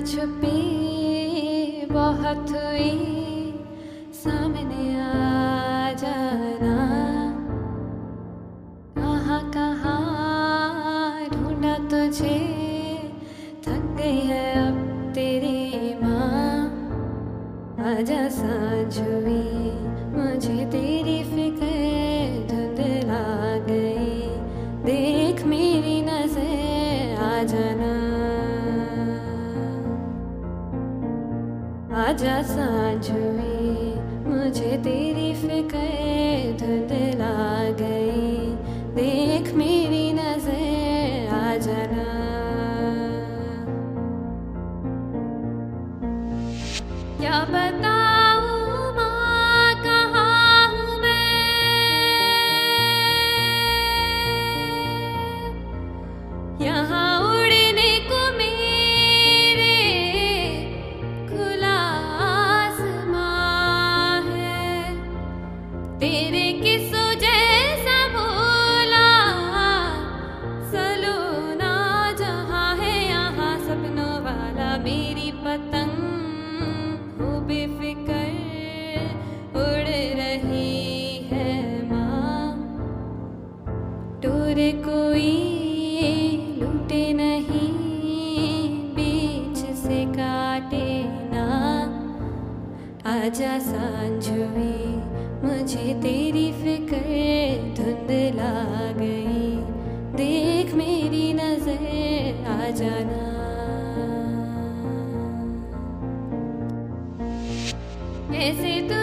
छुपी बहुत हुई, सामने आ जाना। कहाँ कहाँ ढूंढा तुझे, थक गई है अब तेरी माँ। आजा साँझ हुई। आजा साँझ में मुझे तेरी फ़िक्र धुंधला गई। देख मेरी नज़र आ क्या बताऊँ कोई नहीं, बीच से काटे ना। आजा साँझ हुई मुझे तेरी फ़िक्र धुंधला गई। देख मेरी नज़र आ जाना कैसे तुझको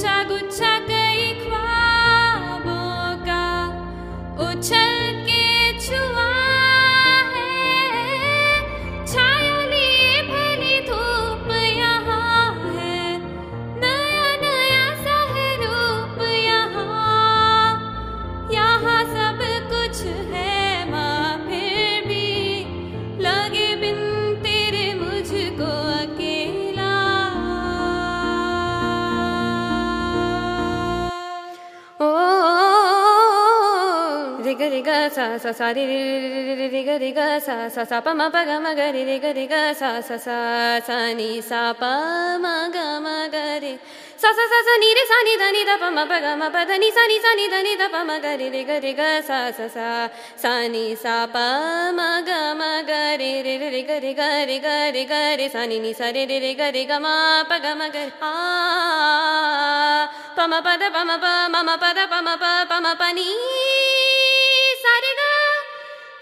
Tchau, tchau. ga ri ga sa sa sa ri ri ri ri ri ga ri ga sa sa sa pa ma pa ga ma ga ri ri ga ri ga sa sa sa sa ni sa pa ma ga ma ga ri sa sa sa sa ni re sa ni da ni da pa ma pa ga ma pa da ni sa ni sa ni da ni da pa ma ga ri ri ga ri ga sa sa sa sa ni sa pa ma ga ma ga ri ri ri ri ga ri ga ri ga ri ga ri sa ni ni sa ri ri ri ga ri ga ma pa ga ma ga ah pa ma pa da pa ma pa ma ma pa da pa ma pa pa ma pa ni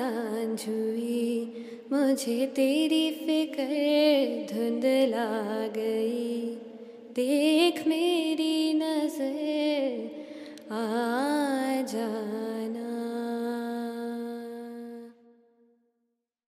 आजा साँझ हुई मुझे तेरी फ़िक्र धुंधला गई। देख मेरी नज़र